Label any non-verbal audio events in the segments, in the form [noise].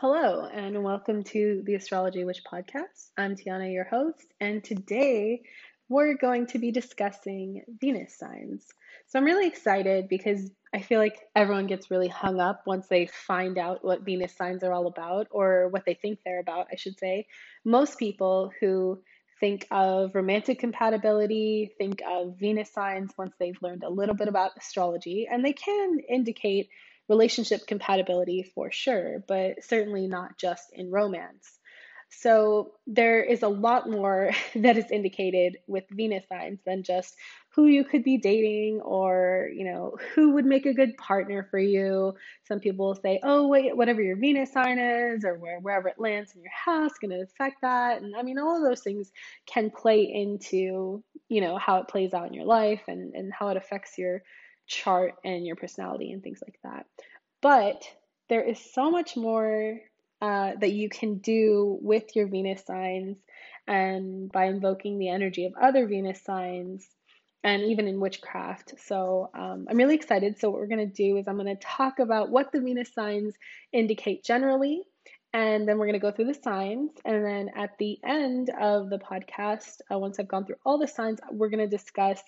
Hello, and welcome to the Astrology Witch podcast. I'm Tiana, your host, and today we're going to be discussing Venus signs. So I'm really excited because I feel like everyone gets really hung up once they find out what Venus signs are all about, or what they think they're about, I should say. Most people who think of romantic compatibility, think of Venus signs once they've learned a little bit about astrology, and they can indicate relationship compatibility for sure, but certainly not just in romance. So there is a lot more [laughs] that is indicated with Venus signs than just who you could be dating or, you know, who would make a good partner for you. Some people say, oh, wait, whatever your Venus sign is or where, wherever it lands in your house going to affect that. And I mean, all of those things can play into, you know, how it plays out in your life and, and how it affects your chart and your personality and things like that. But there is so much more uh, that you can do with your Venus signs and by invoking the energy of other Venus signs and even in witchcraft. So um, I'm really excited. So, what we're going to do is I'm going to talk about what the Venus signs indicate generally. And then we're going to go through the signs. And then at the end of the podcast, uh, once I've gone through all the signs, we're going to discuss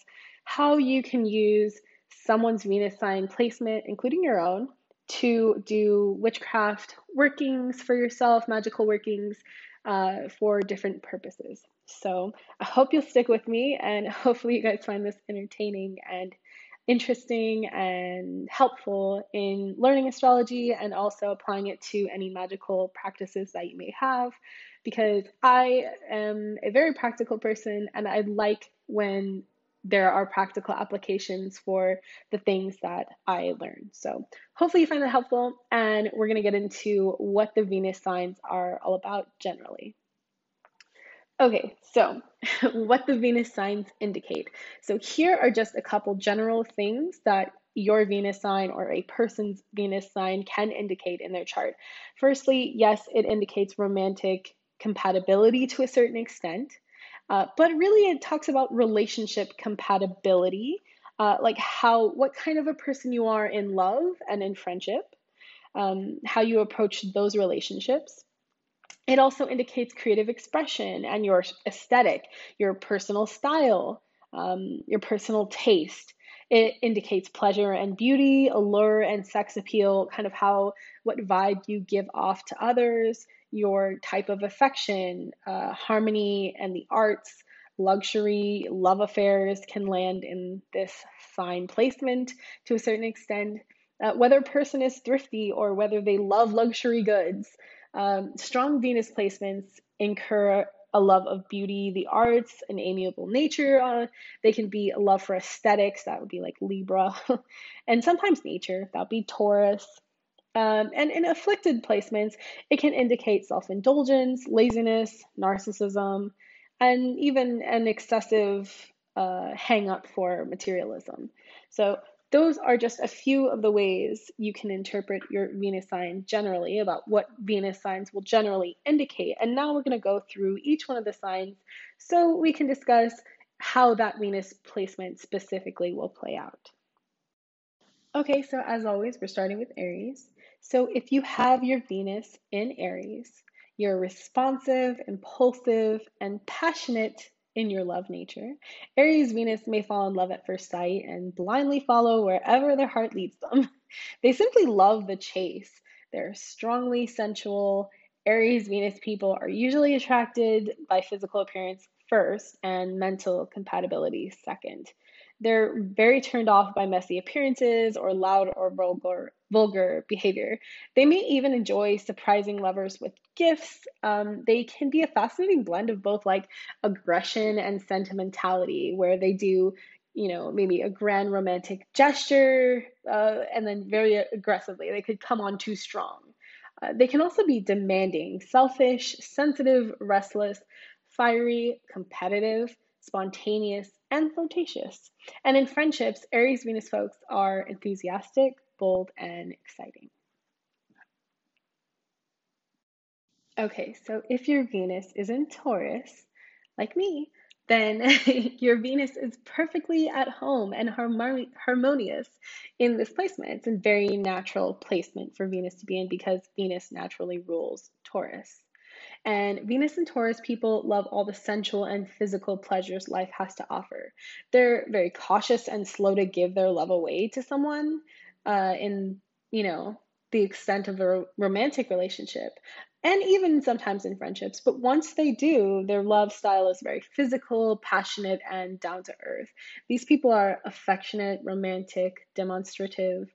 how you can use someone's Venus sign placement, including your own, to do witchcraft workings for yourself, magical workings uh, for different purposes. So I hope you'll stick with me and [laughs] hopefully you guys find this entertaining and interesting and helpful in learning astrology and also applying it to any magical practices that you may have because I am a very practical person and I like when there are practical applications for the things that I learned. So, hopefully, you find that helpful. And we're going to get into what the Venus signs are all about generally. Okay, so [laughs] what the Venus signs indicate. So, here are just a couple general things that your Venus sign or a person's Venus sign can indicate in their chart. Firstly, yes, it indicates romantic compatibility to a certain extent. Uh, but really, it talks about relationship compatibility, uh, like how, what kind of a person you are in love and in friendship, um, how you approach those relationships. It also indicates creative expression and your aesthetic, your personal style, um, your personal taste. It indicates pleasure and beauty, allure and sex appeal, kind of how, what vibe you give off to others your type of affection, uh, harmony, and the arts, luxury, love affairs can land in this fine placement to a certain extent. Uh, whether a person is thrifty or whether they love luxury goods, um, strong Venus placements incur a love of beauty, the arts, an amiable nature. Uh, they can be a love for aesthetics, that would be like Libra, [laughs] and sometimes nature, that would be Taurus. Um, and in afflicted placements, it can indicate self indulgence, laziness, narcissism, and even an excessive uh, hang up for materialism. So, those are just a few of the ways you can interpret your Venus sign generally about what Venus signs will generally indicate. And now we're going to go through each one of the signs so we can discuss how that Venus placement specifically will play out. Okay, so as always, we're starting with Aries. So if you have your Venus in Aries, you're responsive, impulsive, and passionate in your love nature. Aries Venus may fall in love at first sight and blindly follow wherever their heart leads them. [laughs] They simply love the chase. They're strongly sensual. Aries Venus people are usually attracted by physical appearance first and mental compatibility second. They're very turned off by messy appearances or loud or vulgar, vulgar behavior. They may even enjoy surprising lovers with gifts. Um, they can be a fascinating blend of both like aggression and sentimentality, where they do, you know, maybe a grand romantic gesture uh, and then very aggressively. They could come on too strong. Uh, they can also be demanding, selfish, sensitive, restless, fiery, competitive, spontaneous, and flirtatious. And in friendships, Aries Venus folks are enthusiastic, bold, and exciting. Okay, so if your Venus is in Taurus, like me, then [laughs] your Venus is perfectly at home and harmonious in this placement. It's a very natural placement for Venus to be in because Venus naturally rules Taurus. And Venus and Taurus people love all the sensual and physical pleasures life has to offer. They're very cautious and slow to give their love away to someone uh, in, you know, the extent of a romantic relationship and even sometimes in friendships. But once they do, their love style is very physical, passionate, and down to earth. These people are affectionate, romantic, demonstrative,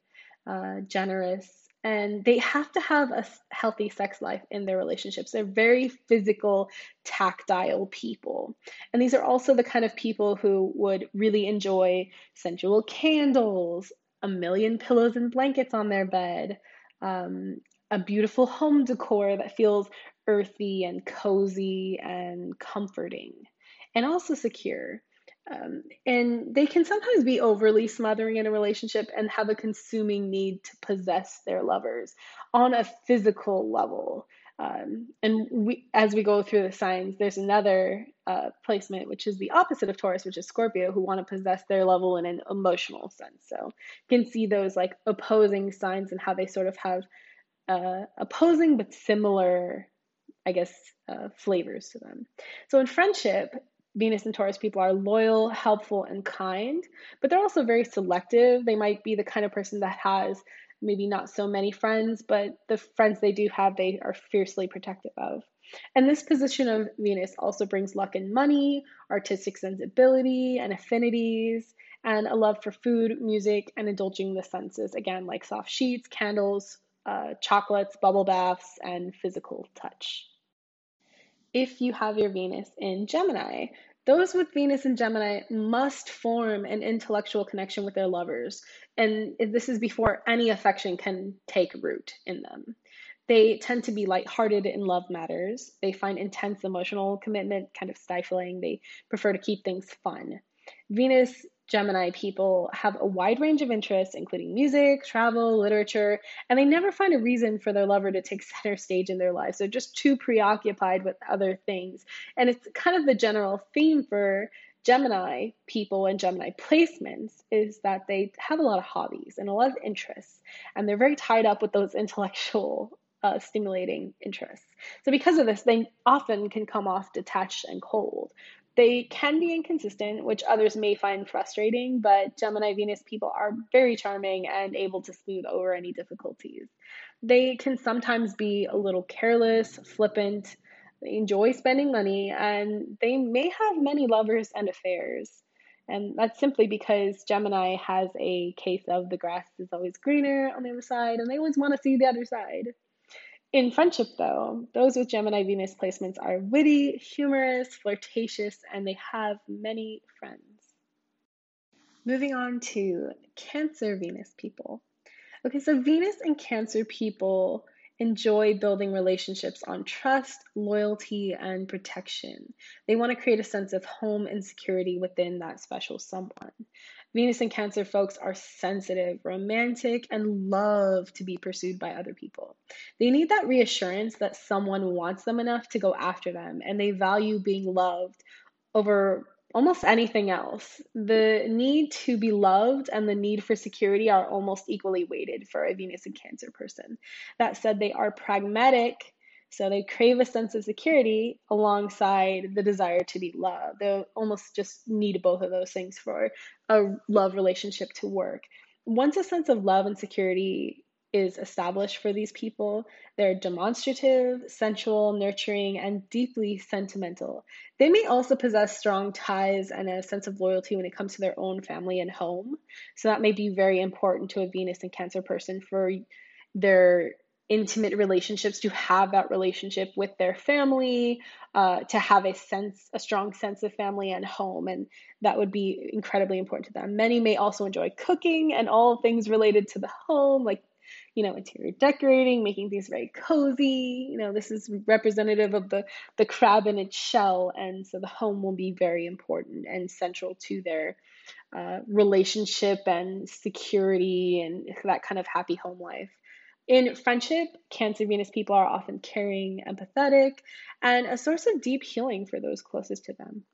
uh, generous, and they have to have a healthy sex life in their relationships. They're very physical, tactile people. And these are also the kind of people who would really enjoy sensual candles, a million pillows and blankets on their bed, um, a beautiful home decor that feels earthy and cozy and comforting and also secure. Um, and they can sometimes be overly smothering in a relationship and have a consuming need to possess their lovers on a physical level. Um, and we, as we go through the signs, there's another uh, placement, which is the opposite of Taurus, which is Scorpio, who want to possess their level in an emotional sense. So you can see those like opposing signs and how they sort of have uh, opposing but similar, I guess, uh, flavors to them. So in friendship, Venus and Taurus people are loyal, helpful, and kind, but they're also very selective. They might be the kind of person that has maybe not so many friends, but the friends they do have, they are fiercely protective of. And this position of Venus also brings luck and money, artistic sensibility and affinities, and a love for food, music, and indulging the senses. Again, like soft sheets, candles, uh, chocolates, bubble baths, and physical touch. If you have your Venus in Gemini, those with Venus in Gemini must form an intellectual connection with their lovers, and this is before any affection can take root in them. They tend to be lighthearted in love matters. They find intense emotional commitment kind of stifling. They prefer to keep things fun. Venus Gemini people have a wide range of interests, including music, travel, literature, and they never find a reason for their lover to take [laughs] center stage in their lives. They're just too preoccupied with other things. And it's kind of the general theme for Gemini people and Gemini placements is that they have a lot of hobbies and a lot of interests, and they're very tied up with those [laughs] intellectual uh, stimulating interests. So, because of this, they often can come off detached and cold, they can be inconsistent, which others may find frustrating, but Gemini Venus people are very charming and able to smooth over any difficulties. They can sometimes be a little careless, flippant, they enjoy spending money, and they may have many lovers and affairs. And that's simply because Gemini has a case of the grass is always greener on the other side, and they always want to see the other side. In friendship, though, those with Gemini Venus placements are witty, humorous, flirtatious, and they have many friends. Moving on to Cancer Venus people. Okay, so Venus and Cancer people enjoy building relationships on trust, loyalty, and protection. They want to create a sense of home and security within that special someone. Venus and Cancer folks are sensitive, romantic, and love to be pursued by other people. They need that reassurance that someone wants them enough to go after them, and they value being loved over almost anything else. The need to be loved and the need for security are almost equally weighted for a Venus and Cancer person. That said, they are pragmatic so they crave a sense of security alongside the desire to be loved. They almost just need both of those things for a love relationship to work. Once a sense of love and security is established for these people, they're demonstrative, sensual, nurturing, and deeply sentimental. They may also possess strong ties and a sense of loyalty when it comes to their own family and home. So that may be very important to a Venus and Cancer person for their intimate relationships to have that relationship with their family uh, to have a sense a strong sense of family and home and that would be incredibly important to them many may also enjoy cooking and all things related to the home like you know, interior decorating, making things very cozy. You know, this is representative of the, the crab in its shell. And so the home will be very important and central to their uh, relationship and security and that kind of happy home life. In friendship, Cancer Venus people are often caring, empathetic, and a source of deep healing for those closest to them.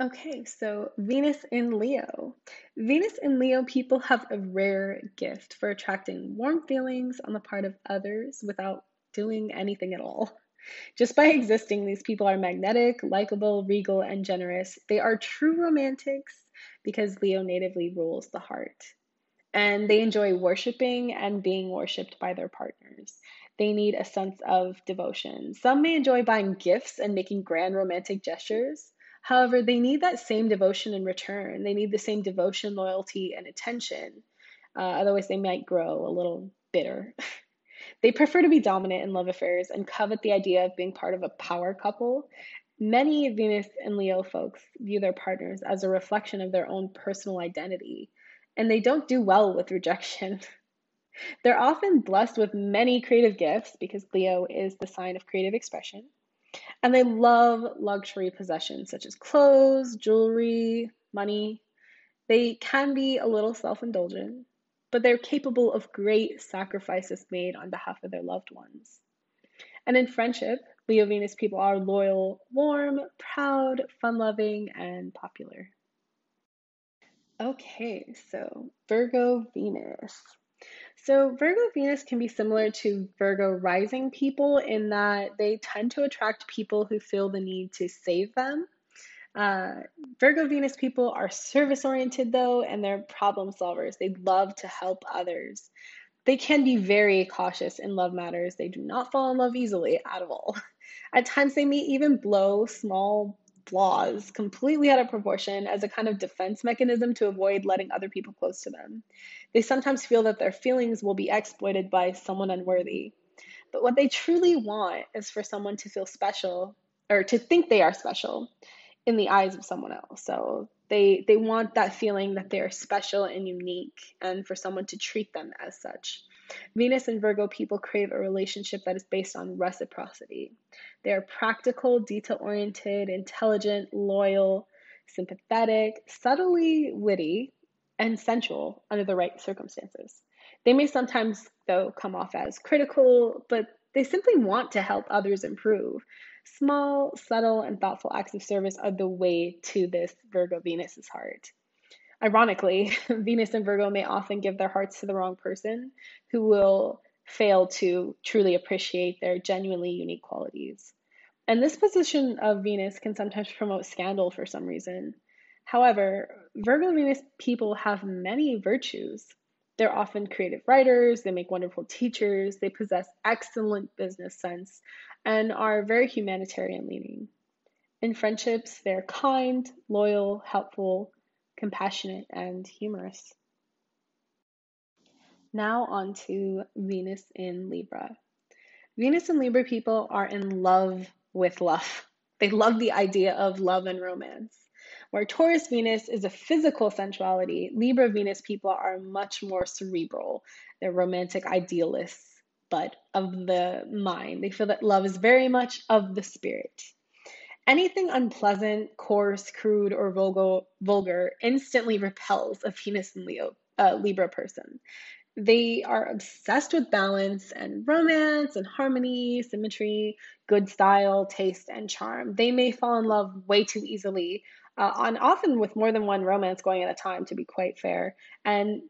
Okay, so Venus in Leo. Venus in Leo people have a rare gift for attracting warm feelings on the part of others without doing anything at all. Just by existing, these people are magnetic, likable, regal, and generous. They are true romantics because Leo natively rules the heart and they enjoy worshiping and being worshiped by their partners. They need a sense of devotion. Some may enjoy buying gifts and making grand romantic gestures. However, they need that same devotion in return. They need the same devotion, loyalty, and attention. Uh, otherwise, they might grow a little bitter. [laughs] they prefer to be dominant in love affairs and covet the idea of being part of a power couple. Many Venus and Leo folks view their partners as a reflection of their own personal identity and they don't do well with rejection. [laughs] They're often blessed with many creative gifts because Leo is the sign of creative expression. And they love luxury possessions such as clothes, jewelry, money. They can be a little self indulgent, but they're capable of great sacrifices made on behalf of their loved ones. And in friendship, Leo Venus people are loyal, warm, proud, fun loving, and popular. Okay, so Virgo Venus. So, Virgo Venus can be similar to Virgo rising people in that they tend to attract people who feel the need to save them. Uh, Virgo Venus people are service oriented though, and they're problem solvers. They love to help others. They can be very cautious in love matters. They do not fall in love easily at all. [laughs] At times, they may even blow small flaws completely out of proportion as a kind of defense mechanism to avoid letting other people close to them. They sometimes feel that their feelings will be exploited by someone unworthy. But what they truly want is for someone to feel special or to think they are special in the eyes of someone else. So they they want that feeling that they are special and unique and for someone to treat them as such. Venus and Virgo people crave a relationship that is based on reciprocity. They are practical, detail oriented, intelligent, loyal, sympathetic, subtly witty, and sensual under the right circumstances. They may sometimes, though, come off as critical, but they simply want to help others improve. Small, subtle, and thoughtful acts of service are the way to this Virgo Venus's heart. Ironically, [laughs] Venus and Virgo may often give their hearts to the wrong person who will fail to truly appreciate their genuinely unique qualities. And this position of Venus can sometimes promote scandal for some reason. However, Virgo Venus people have many virtues. They're often creative writers, they make wonderful teachers, they possess excellent business sense, and are very humanitarian leaning. In friendships, they're kind, loyal, helpful, compassionate, and humorous. Now, on to Venus in Libra. Venus and Libra people are in love with love. They love the idea of love and romance. Where Taurus Venus is a physical sensuality, Libra Venus people are much more cerebral. They're romantic idealists, but of the mind. They feel that love is very much of the spirit. Anything unpleasant, coarse, crude, or vulgar, vulgar instantly repels a Venus and Leo, uh, Libra person. They are obsessed with balance and romance and harmony, symmetry, good style, taste, and charm. They may fall in love way too easily, uh, on often with more than one romance going at a time, to be quite fair. And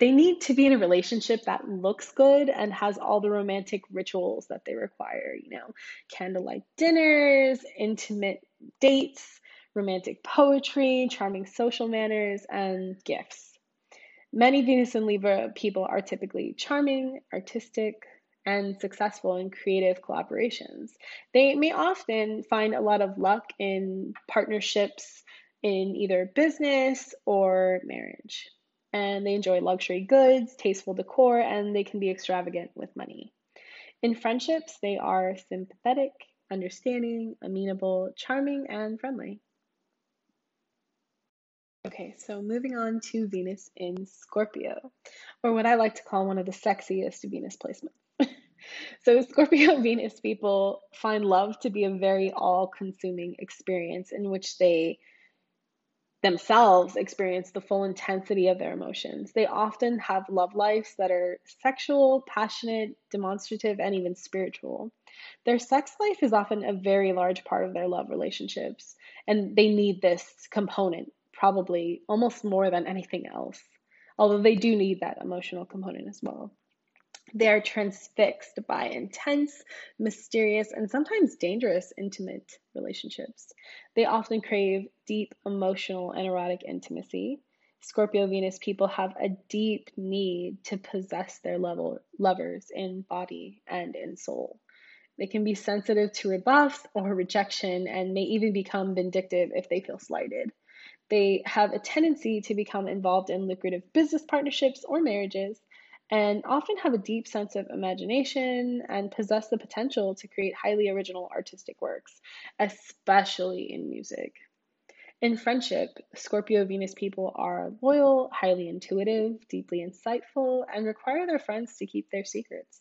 they need to be in a relationship that looks good and has all the romantic rituals that they require, you know, candlelight dinners, intimate dates, romantic poetry, charming social manners, and gifts. Many Venus and Libra people are typically charming, artistic, and successful in creative collaborations. They may often find a lot of luck in partnerships in either business or marriage and they enjoy luxury goods, tasteful decor, and they can be extravagant with money. In friendships, they are sympathetic, understanding, amenable, charming, and friendly. Okay, so moving on to Venus in Scorpio, or what I like to call one of the sexiest Venus placements. [laughs] so, Scorpio Venus people find love to be a very all consuming experience in which they themselves experience the full intensity of their emotions. They often have love lives that are sexual, passionate, demonstrative, and even spiritual. Their sex life is often a very large part of their love relationships, and they need this component probably almost more than anything else, although they do need that emotional component as well. They are transfixed by intense, mysterious, and sometimes dangerous intimate relationships. They often crave deep emotional and erotic intimacy. Scorpio Venus people have a deep need to possess their level, lovers in body and in soul. They can be sensitive to rebuffs or rejection and may even become vindictive if they feel slighted. They have a tendency to become involved in lucrative business partnerships or marriages and often have a deep sense of imagination and possess the potential to create highly original artistic works, especially in music. In friendship, Scorpio Venus people are loyal, highly intuitive, deeply insightful, and require their friends to keep their secrets.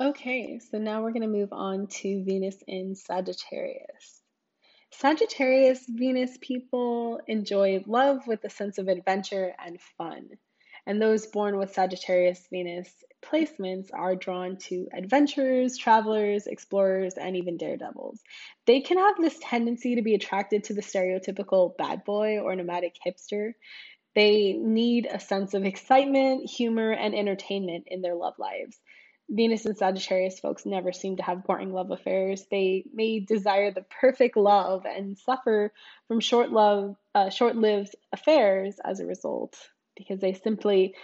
Okay, so now we're going to move on to Venus in Sagittarius. Sagittarius Venus people enjoy love with a sense of adventure and fun and those born with Sagittarius Venus placements are drawn to adventurers, travelers, explorers, and even daredevils. They can have this tendency to be attracted to the stereotypical bad boy or nomadic hipster. They need a sense of excitement, humor, and entertainment in their love lives. Venus and Sagittarius folks never seem to have boring love affairs. They may desire the perfect love and suffer from short love, uh, short-lived affairs as a result because they simply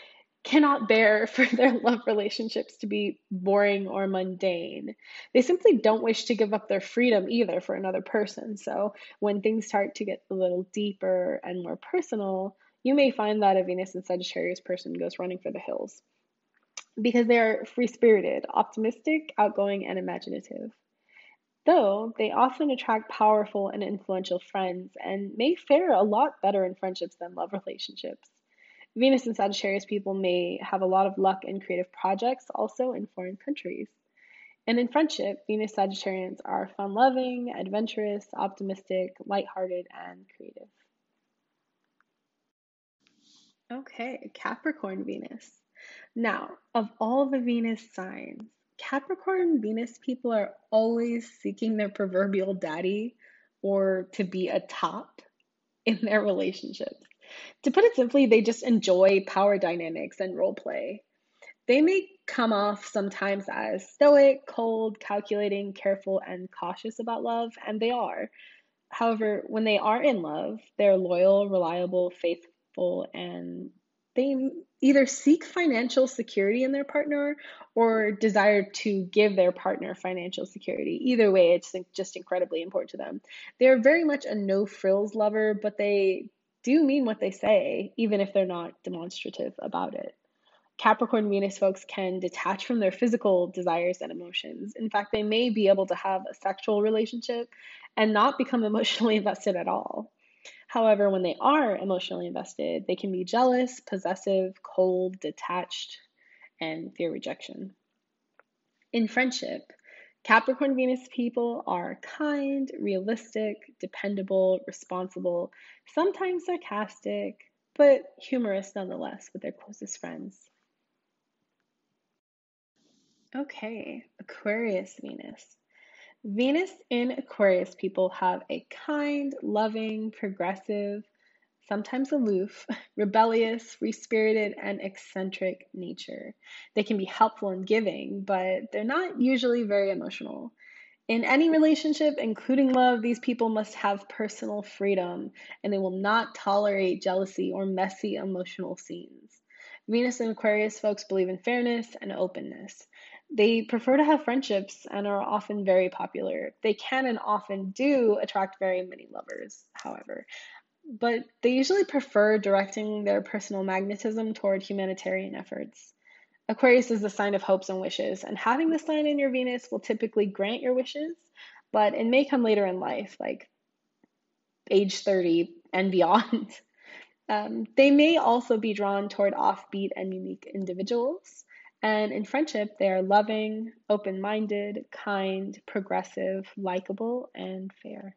cannot bear [laughs] for their love relationships to be boring or mundane. They simply don't wish to give up their freedom either for another person. So when things start to get a little deeper and more personal, you may find that a Venus and Sagittarius person goes running for the hills because they are free spirited, optimistic, outgoing, and imaginative. Though they often attract powerful and influential friends and may fare a lot better in friendships than love relationships. Venus and Sagittarius people may have a lot of luck in creative projects also in foreign countries. And in friendship, Venus Sagittarians are fun loving, adventurous, optimistic, lighthearted, and creative. Okay, Capricorn Venus. Now, of all the Venus signs, Capricorn Venus people are always seeking their proverbial daddy or to be a top in their relationships. To put it simply, they just enjoy power dynamics and role play. They may come off sometimes as stoic, cold, calculating, careful, and cautious about love, and they are. However, when they are in love, they're loyal, reliable, faithful, and they either seek financial security in their partner or desire to give their partner financial security. Either way, it's just incredibly important to them. They're very much a no frills lover, but they do mean what they say, even if they're not demonstrative about it. Capricorn Venus folks can detach from their physical desires and emotions. In fact, they may be able to have a sexual relationship and not become [laughs] emotionally invested at all. However, when they are emotionally invested, they can be jealous, possessive, cold, detached, and fear rejection. In friendship, Capricorn Venus people are kind, realistic, dependable, responsible, sometimes sarcastic, but humorous nonetheless with their closest friends. Okay, Aquarius Venus. Venus in Aquarius people have a kind, loving, progressive, sometimes aloof, [laughs] rebellious, free spirited, and eccentric nature. They can be helpful and giving, but they're not usually very emotional. In any relationship, including love, these people must have personal freedom and they will not tolerate jealousy or messy emotional scenes. Venus and Aquarius folks believe in fairness and openness. They prefer to have friendships and are often very popular. They can and often do attract very many lovers, however but they usually prefer directing their personal magnetism toward humanitarian efforts. Aquarius is the sign of hopes and wishes, and having this sign in your Venus will typically grant your wishes, but it may come later in life, like age 30, and beyond. [laughs] Um, they may also be drawn toward offbeat and unique individuals. And in friendship, they are loving, open minded, kind, progressive, likable, and fair.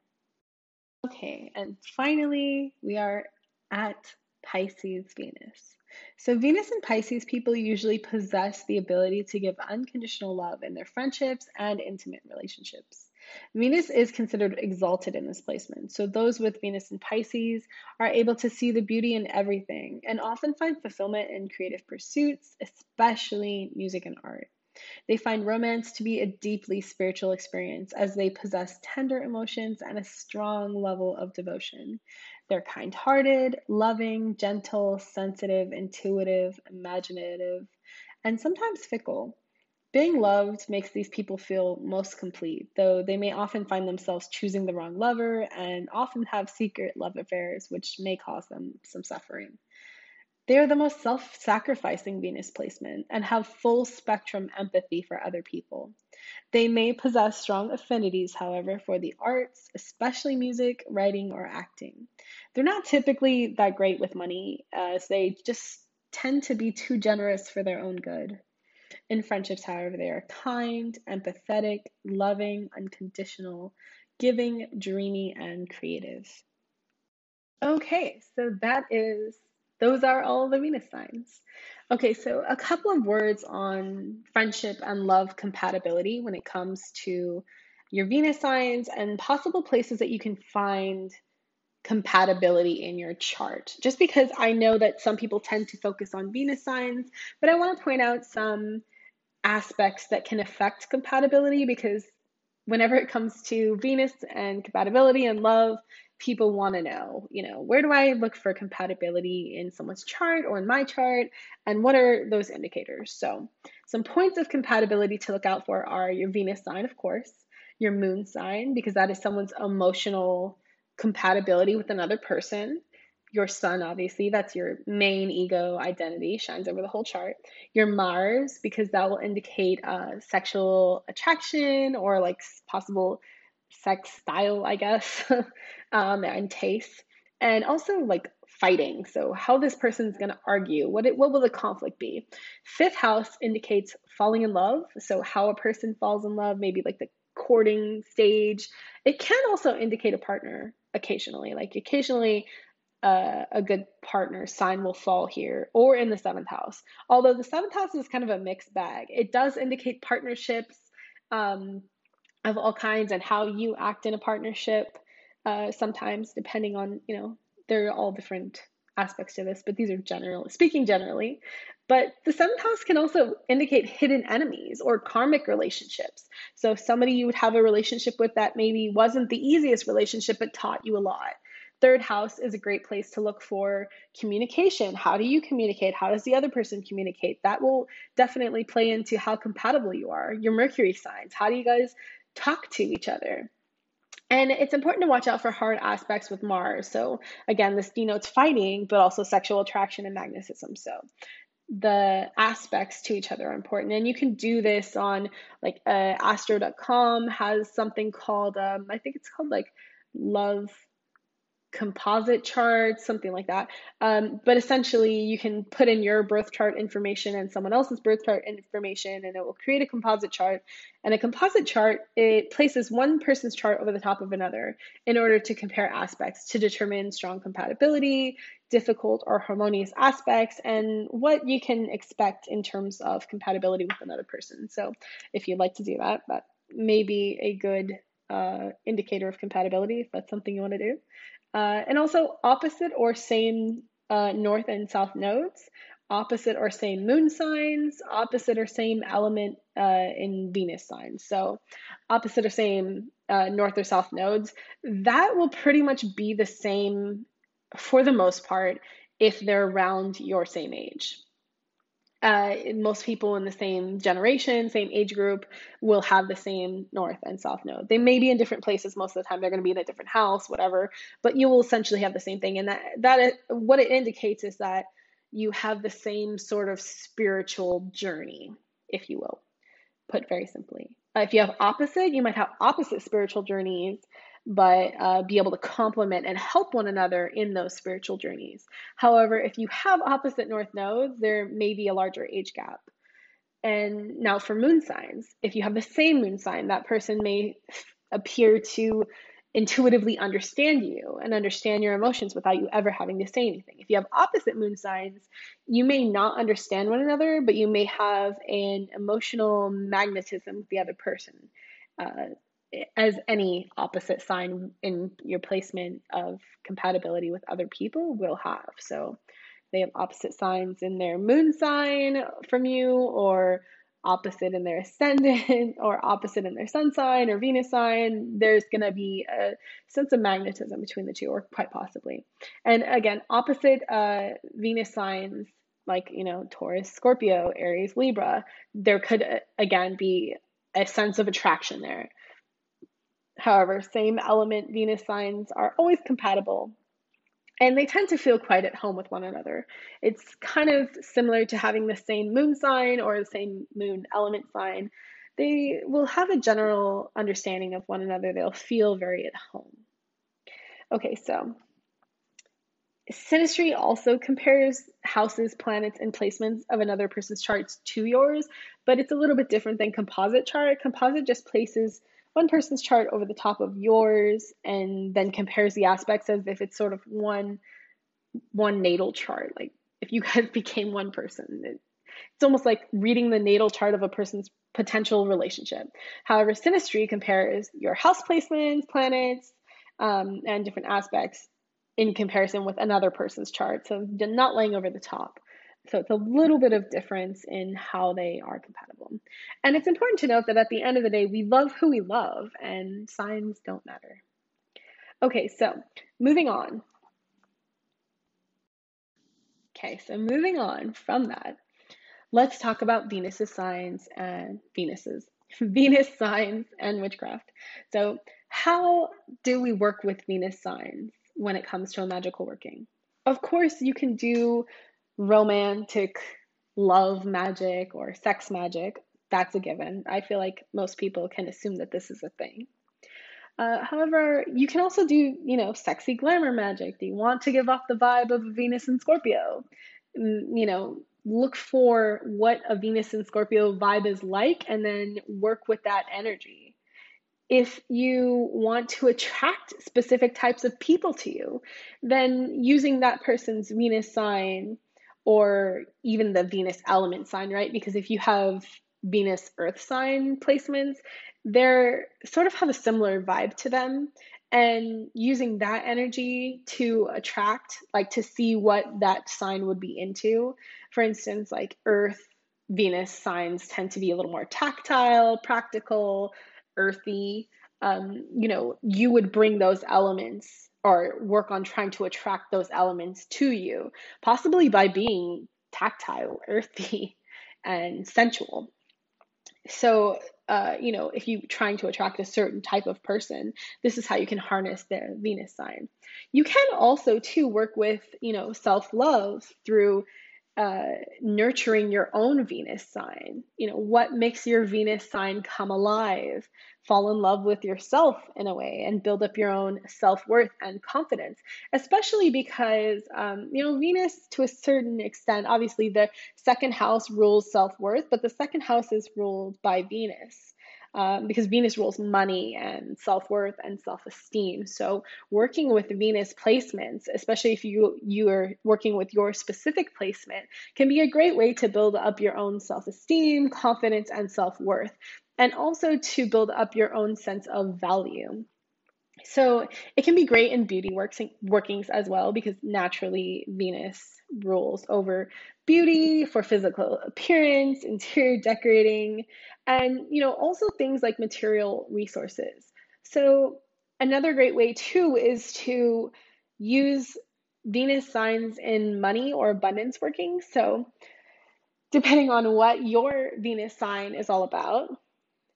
Okay, and finally, we are at Pisces Venus. So, Venus and Pisces people usually possess the ability to give unconditional love in their friendships and intimate relationships. Venus is considered exalted in this placement. So, those with Venus and Pisces are able to see the beauty in everything and often find fulfillment in creative pursuits, especially music and art. They find romance to be a deeply spiritual experience as they possess tender emotions and a strong level of devotion. They're kind hearted, loving, gentle, sensitive, intuitive, imaginative, and sometimes fickle. Being loved makes these people feel most complete, though they may often find themselves choosing the wrong lover and often have secret love affairs, which may cause them some suffering. They are the most self sacrificing Venus placement and have full spectrum empathy for other people. They may possess strong affinities, however, for the arts, especially music, writing, or acting. They're not typically that great with money, as they just tend to be too generous for their own good. In friendships, however, they are kind, empathetic, loving, unconditional, giving, dreamy, and creative. Okay, so that is those are all the Venus signs. Okay, so a couple of words on friendship and love compatibility when it comes to your Venus signs and possible places that you can find compatibility in your chart. Just because I know that some people tend to focus on Venus signs, but I want to point out some aspects that can affect compatibility because whenever it comes to Venus and compatibility and love, people want to know, you know, where do I look for compatibility in someone's chart or in my chart, and what are those indicators? So, some points of compatibility to look out for are your Venus sign, of course, your moon sign, because that is someone's emotional compatibility with another person. Your sun, obviously, that's your main ego identity, shines over the whole chart. Your Mars, because that will indicate uh, sexual attraction or like possible sex style, I guess, [laughs] um, and taste, and also like fighting. So how this person's going to argue, what it, what will the conflict be? Fifth house indicates falling in love. So how a person falls in love, maybe like the courting stage. It can also indicate a partner occasionally. Like occasionally uh, a good partner sign will fall here or in the seventh house. Although the seventh house is kind of a mixed bag. It does indicate partnerships, um, of all kinds and how you act in a partnership. Uh, sometimes, depending on you know, there are all different aspects to this, but these are general speaking generally. But the seventh house can also indicate hidden enemies or karmic relationships. So somebody you would have a relationship with that maybe wasn't the easiest relationship, but taught you a lot. Third house is a great place to look for communication. How do you communicate? How does the other person communicate? That will definitely play into how compatible you are. Your Mercury signs. How do you guys talk to each other. And it's important to watch out for hard aspects with Mars. So, again, this denotes fighting, but also sexual attraction and magnetism. So, the aspects to each other are important. And you can do this on like uh, astro.com has something called, um, I think it's called like love composite charts, something like that. Um, but essentially, you can put in your birth chart information and someone else's birth chart information, and it will create a composite chart. And a composite chart, it places one person's chart over the top of another in order to compare aspects to determine strong compatibility, difficult or harmonious aspects, and what you can expect in terms of compatibility with another person. So, if you'd like to do that, that may be a good uh, indicator of compatibility if that's something you want to do. Uh, and also opposite or same uh, north and south nodes, opposite or same moon signs, opposite or same element uh, in Venus signs. So, opposite or same uh, north or south nodes, that will pretty much be the same for the most part if they're around your same age uh, most people in the same generation, same age group, will have the same north and south node. They may be in different places most of the time. They're going to be in a different house, whatever, but you will essentially have the same thing. And that that is, what it indicates is that you have the same sort of spiritual journey, if you will, put very simply. Uh, if you have opposite, you might have opposite spiritual journeys, but uh, be able to complement and help one another in those spiritual journeys. However, if you have opposite north nodes, there may be a larger age gap. And now for moon signs, if you have the same moon sign, that person may appear to intuitively understand you and understand your emotions without you ever having to say anything. If you have opposite moon signs, you may not understand one another, but you may have an emotional magnetism with the other person. Uh, as any opposite sign in your placement of compatibility with other people will have. So they have opposite signs in their moon sign from you, or opposite in their ascendant [laughs] or opposite in their sun sign or Venus sign, there's going to be a sense of magnetism between the two, or quite possibly. And again, opposite uh, Venus signs, like, you know, Taurus, Scorpio, Aries, Libra, there could, uh, again, be a sense of attraction there. However, same element Venus signs are always compatible and they tend to feel quite at home with one another. It's kind of similar to having the same moon sign or the same moon element sign. They will have a general understanding of one another, they'll feel very at home. Okay, so Synastry also compares houses, planets, and placements of another person's charts to yours, but it's a little bit different than composite chart. Composite just places one person's chart over the top of yours and then compares the aspects as if it's sort of one one natal chart. Like if you guys [laughs] became one person it, it's almost like reading the natal chart of a person's potential relationship. However synastry compares your house placements planets um, and different aspects in comparison with another person's chart. So not laying over the top so it's a little bit of difference in how they are compatible. And it's important to note that at the end of the day, we love who we love and signs don't matter. Okay, so moving on. Okay, so moving on from that, let's talk about Venus's signs and Venus's [laughs] Venus signs and witchcraft. So, how do we work with Venus signs when it comes to a magical working? Of course, you can do romantic love magic or sex magic. That's a given. I feel like most people can assume that this is a thing. Uh, however, you can also do, you know, sexy glamour magic. Do you want to give off the vibe of Venus and Scorpio? Mm, you know, look for what a Venus and Scorpio vibe is like and then work with that energy. If you want to attract specific types of people to you, then using that person's Venus sign or even the Venus element sign, right? Because if you have Venus earth sign placements, they're sort of have a similar vibe to them. And using that energy to attract, like to see what that sign would be into. For instance, like earth, Venus signs tend to be a little more tactile, practical, earthy. Um, you know, you would bring those elements or work on trying to attract those elements to you, possibly by being tactile, [laughs] earthy, and sensual. So, uh, you know, if you're trying to attract a certain type of person, this is how you can harness their Venus sign. You can also, too, work with, you know, self love through uh, nurturing your own Venus sign. You know, what makes your Venus sign come alive? Fall in love with yourself in a way and build up your own self worth and confidence, especially because, um, you know, Venus to a certain extent, obviously the second house rules self worth, but the second house is ruled by Venus um, because Venus rules money and self worth and self esteem. So working with Venus placements, especially if you you are working with your specific placement, can be a great way to build up your own self esteem, confidence, and self worth, and also to build up your own sense of value. So it can be great in beauty works workings as well because naturally Venus rules over beauty for physical appearance, interior decorating, and you know also things like material resources. So another great way too is to use Venus signs in money or abundance working. So depending on what your Venus sign is all about,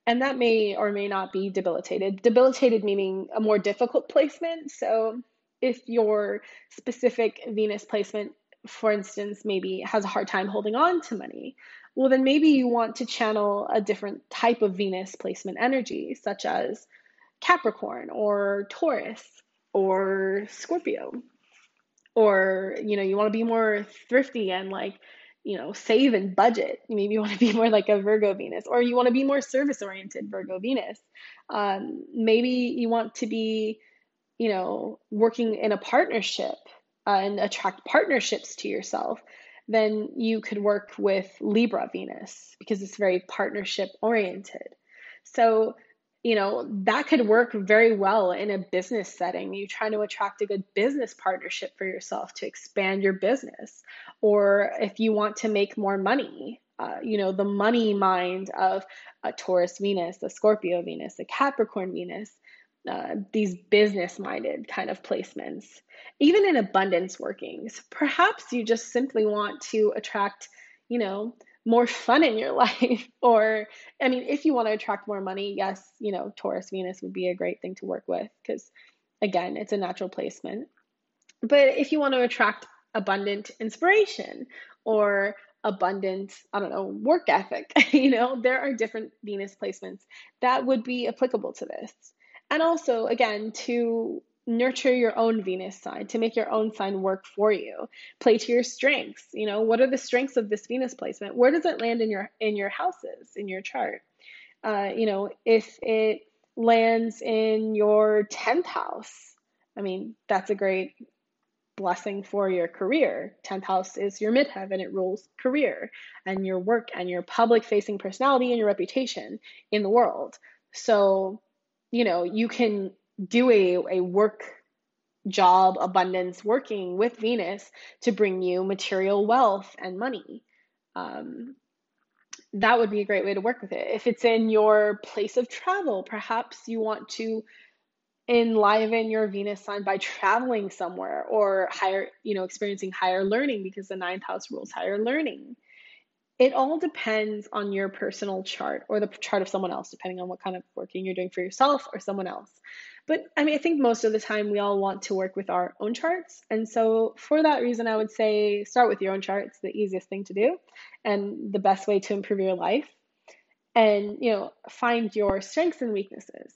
and that may or may not be debilitated. Debilitated meaning a more difficult placement. So if your specific Venus placement, for instance, maybe has a hard time holding on to money, well, then maybe you want to channel a different type of Venus placement energy, such as Capricorn or Taurus or Scorpio. Or, you know, you want to be more thrifty and like, you know, save and budget. Maybe you want to be more like a Virgo Venus, or you want to be more service oriented Virgo Venus. Um, maybe you want to be, you know, working in a partnership uh, and attract partnerships to yourself. Then you could work with Libra Venus because it's very partnership oriented. So you know, that could work very well in a business setting. You're trying to attract a good business partnership for yourself to expand your business. Or if you want to make more money, uh, you know, the money mind of a Taurus Venus, a Scorpio Venus, a Capricorn Venus, uh, these business minded kind of placements. Even in abundance workings, perhaps you just simply want to attract, you know, more fun in your [laughs] life or i mean if you want to attract more money yes you know taurus venus would be a great thing to work with because again it's a natural placement. But if you want to attract abundant inspiration or abundant i don't know work ethic [laughs] you know there are different venus placements that would be applicable to this. And also again to nurture your own Venus sign, to make your own sign work for you. Play to your strengths. You know, what are the strengths of this Venus placement? Where does it land in your in your houses in your chart? Uh, you know, if it lands in your 10th house, I mean, that's a great blessing for your career. 10th house is your midheaven, it rules career and your work and your public facing personality and your reputation in the world. So, you know, you can do a, a work job abundance working with Venus to bring you material wealth and money. Um, that would be a great way to work with it. If it's in your place of travel, perhaps you want to enliven your Venus sign by traveling somewhere or higher, you know, experiencing higher learning because the ninth house rules higher learning. It all depends on your personal chart or the chart of someone else, depending on what kind of working you're doing for yourself or someone else. But I mean, I think most of the time we all want to work with our own charts. And so, for that reason, I would say start with your own chart. It's the easiest thing to do and the best way to improve your life. And, you know, find your strengths and weaknesses.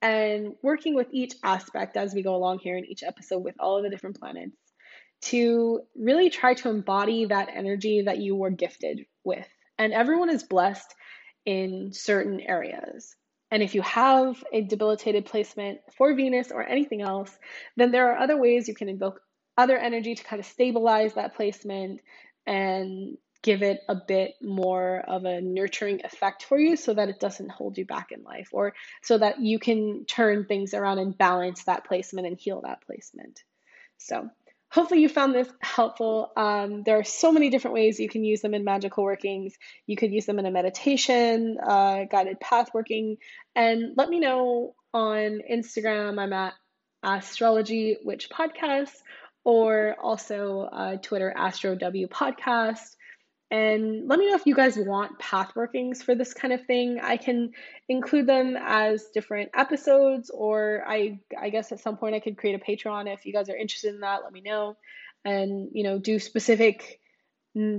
And working with each aspect as we go along here in each episode with all of the different planets to really try to embody that energy that you were gifted with. And everyone is blessed in certain areas. And if you have a debilitated placement for Venus or anything else, then there are other ways you can invoke other energy to kind of stabilize that placement and give it a bit more of a nurturing effect for you so that it doesn't hold you back in life or so that you can turn things around and balance that placement and heal that placement. So, hopefully you found this helpful. Um, there are so many different ways you can use them in magical workings. You could use them in a meditation, uh, guided path working, and let me know on Instagram. I'm at astrology witch podcast or also uh, Twitter astro w podcast. And let me know if you guys want path workings for this kind of thing. I can include them as different episodes, or I I guess at some point I could create a Patreon if you guys are interested in that. Let me know, and you know do specific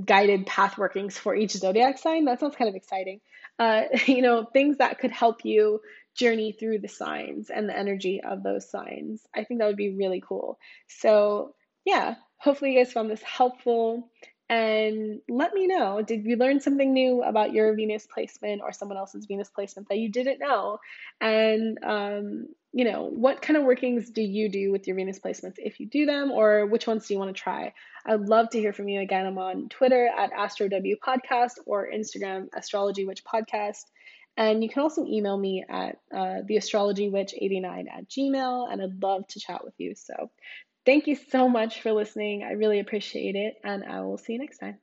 guided path workings for each zodiac sign. That sounds kind of exciting. Uh, [laughs] you know things that could help you journey through the signs and the energy of those signs. I think that would be really cool. So yeah, hopefully you guys found this helpful and let me know did you learn something new about your venus placement or someone else's venus placement that you didn't know? And um, you know what kind of workings do you do with your venus placements if you do them or which ones do you want to try? I'd love to hear from you again. I'm on twitter at astrowpodcast podcast or instagram astrology witch podcast and you can also email me at uh, theastrologywitch89 at gmail and i'd love to chat with you. So Thank you so much for listening. I really appreciate it, and I will see you next time.